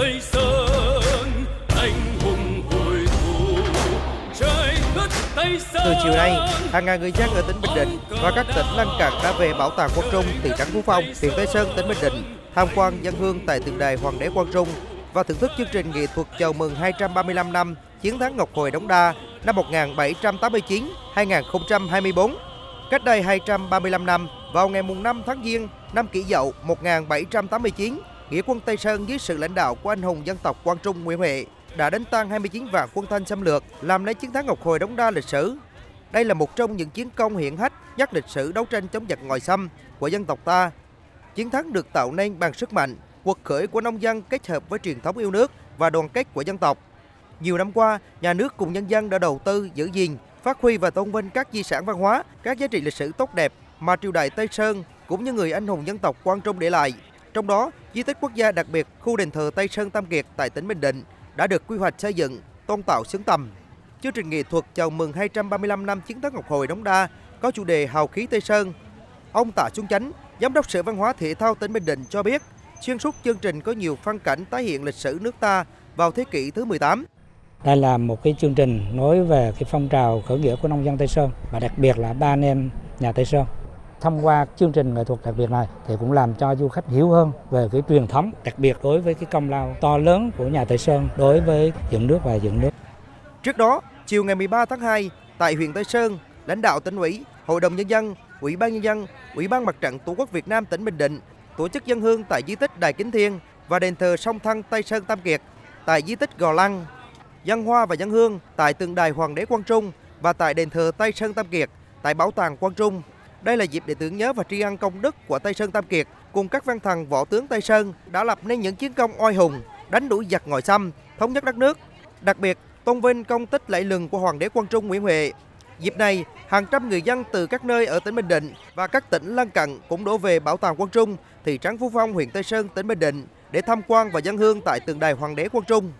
Tây Sơn anh hùng hồi thủ trời đất Tây Sơn Từ chiều nay, hàng ngàn người dân ở tỉnh Bình Định và các tỉnh lân cận đã về bảo tàng Quang Trung, thị trấn Phú Phong, huyện Tây Sơn, tỉnh Bình Định tham quan dân hương tại tượng đài Hoàng đế Quang Trung và thưởng thức chương trình nghệ thuật chào mừng 235 năm chiến thắng Ngọc Hồi Đống Đa năm 1789-2024. Cách đây 235 năm, vào ngày mùng 5 tháng Giêng năm Kỷ Dậu 1789, Nghĩa quân Tây Sơn dưới sự lãnh đạo của anh hùng dân tộc Quang Trung Nguyễn Huệ đã đánh tan 29 vạn quân Thanh xâm lược, làm nên chiến thắng Ngọc Hồi Đống Đa lịch sử. Đây là một trong những chiến công hiển hách nhất lịch sử đấu tranh chống giặc ngoại xâm của dân tộc ta. Chiến thắng được tạo nên bằng sức mạnh, quật khởi của nông dân kết hợp với truyền thống yêu nước và đoàn kết của dân tộc. Nhiều năm qua, nhà nước cùng nhân dân đã đầu tư, giữ gìn, phát huy và tôn vinh các di sản văn hóa, các giá trị lịch sử tốt đẹp mà triều đại Tây Sơn cũng như người anh hùng dân tộc Quang Trung để lại. Trong đó, di tích quốc gia đặc biệt khu đền thờ Tây Sơn Tam Kiệt tại tỉnh Bình Định đã được quy hoạch xây dựng, tôn tạo xứng tầm. Chương trình nghệ thuật chào mừng 235 năm chiến thắng Ngọc Hồi Đống Đa có chủ đề Hào khí Tây Sơn. Ông Tạ Xuân Chánh, Giám đốc Sở Văn hóa Thể thao tỉnh Bình Định cho biết, xuyên suốt chương trình có nhiều phân cảnh tái hiện lịch sử nước ta vào thế kỷ thứ 18. Đây là một cái chương trình nói về cái phong trào khởi nghĩa của nông dân Tây Sơn và đặc biệt là ba anh em nhà Tây Sơn. Thông qua chương trình nghệ thuật đặc biệt này thì cũng làm cho du khách hiểu hơn về cái truyền thống, đặc biệt đối với cái công lao to lớn của nhà Tây Sơn đối với dựng nước và dựng nước. Trước đó, chiều ngày 13 tháng 2, tại huyện Tây Sơn, lãnh đạo tỉnh ủy, Hội đồng Nhân dân, Ủy ban Nhân dân, Ủy ban Mặt trận Tổ quốc Việt Nam tỉnh Bình Định tổ chức dân hương tại di tích Đài Kính Thiên và đền thờ sông Thăng Tây Sơn Tam Kiệt, tại di tích Gò Lăng, dân hoa và dân hương tại tượng đài Hoàng đế Quang Trung và tại đền thờ Tây Sơn Tam Kiệt, tại bảo tàng Quang Trung. Đây là dịp để tưởng nhớ và tri ân công đức của Tây Sơn Tam Kiệt cùng các văn thần võ tướng Tây Sơn đã lập nên những chiến công oai hùng, đánh đuổi giặc ngoại xâm, thống nhất đất nước. Đặc biệt, tôn vinh công tích lẫy lừng của Hoàng đế Quang Trung Nguyễn Huệ. Dịp này, hàng trăm người dân từ các nơi ở tỉnh Bình Định và các tỉnh lân cận cũng đổ về bảo tàng Quang Trung, thị trấn Phú Phong, huyện Tây Sơn, tỉnh Bình Định để tham quan và dân hương tại tượng đài Hoàng đế Quang Trung.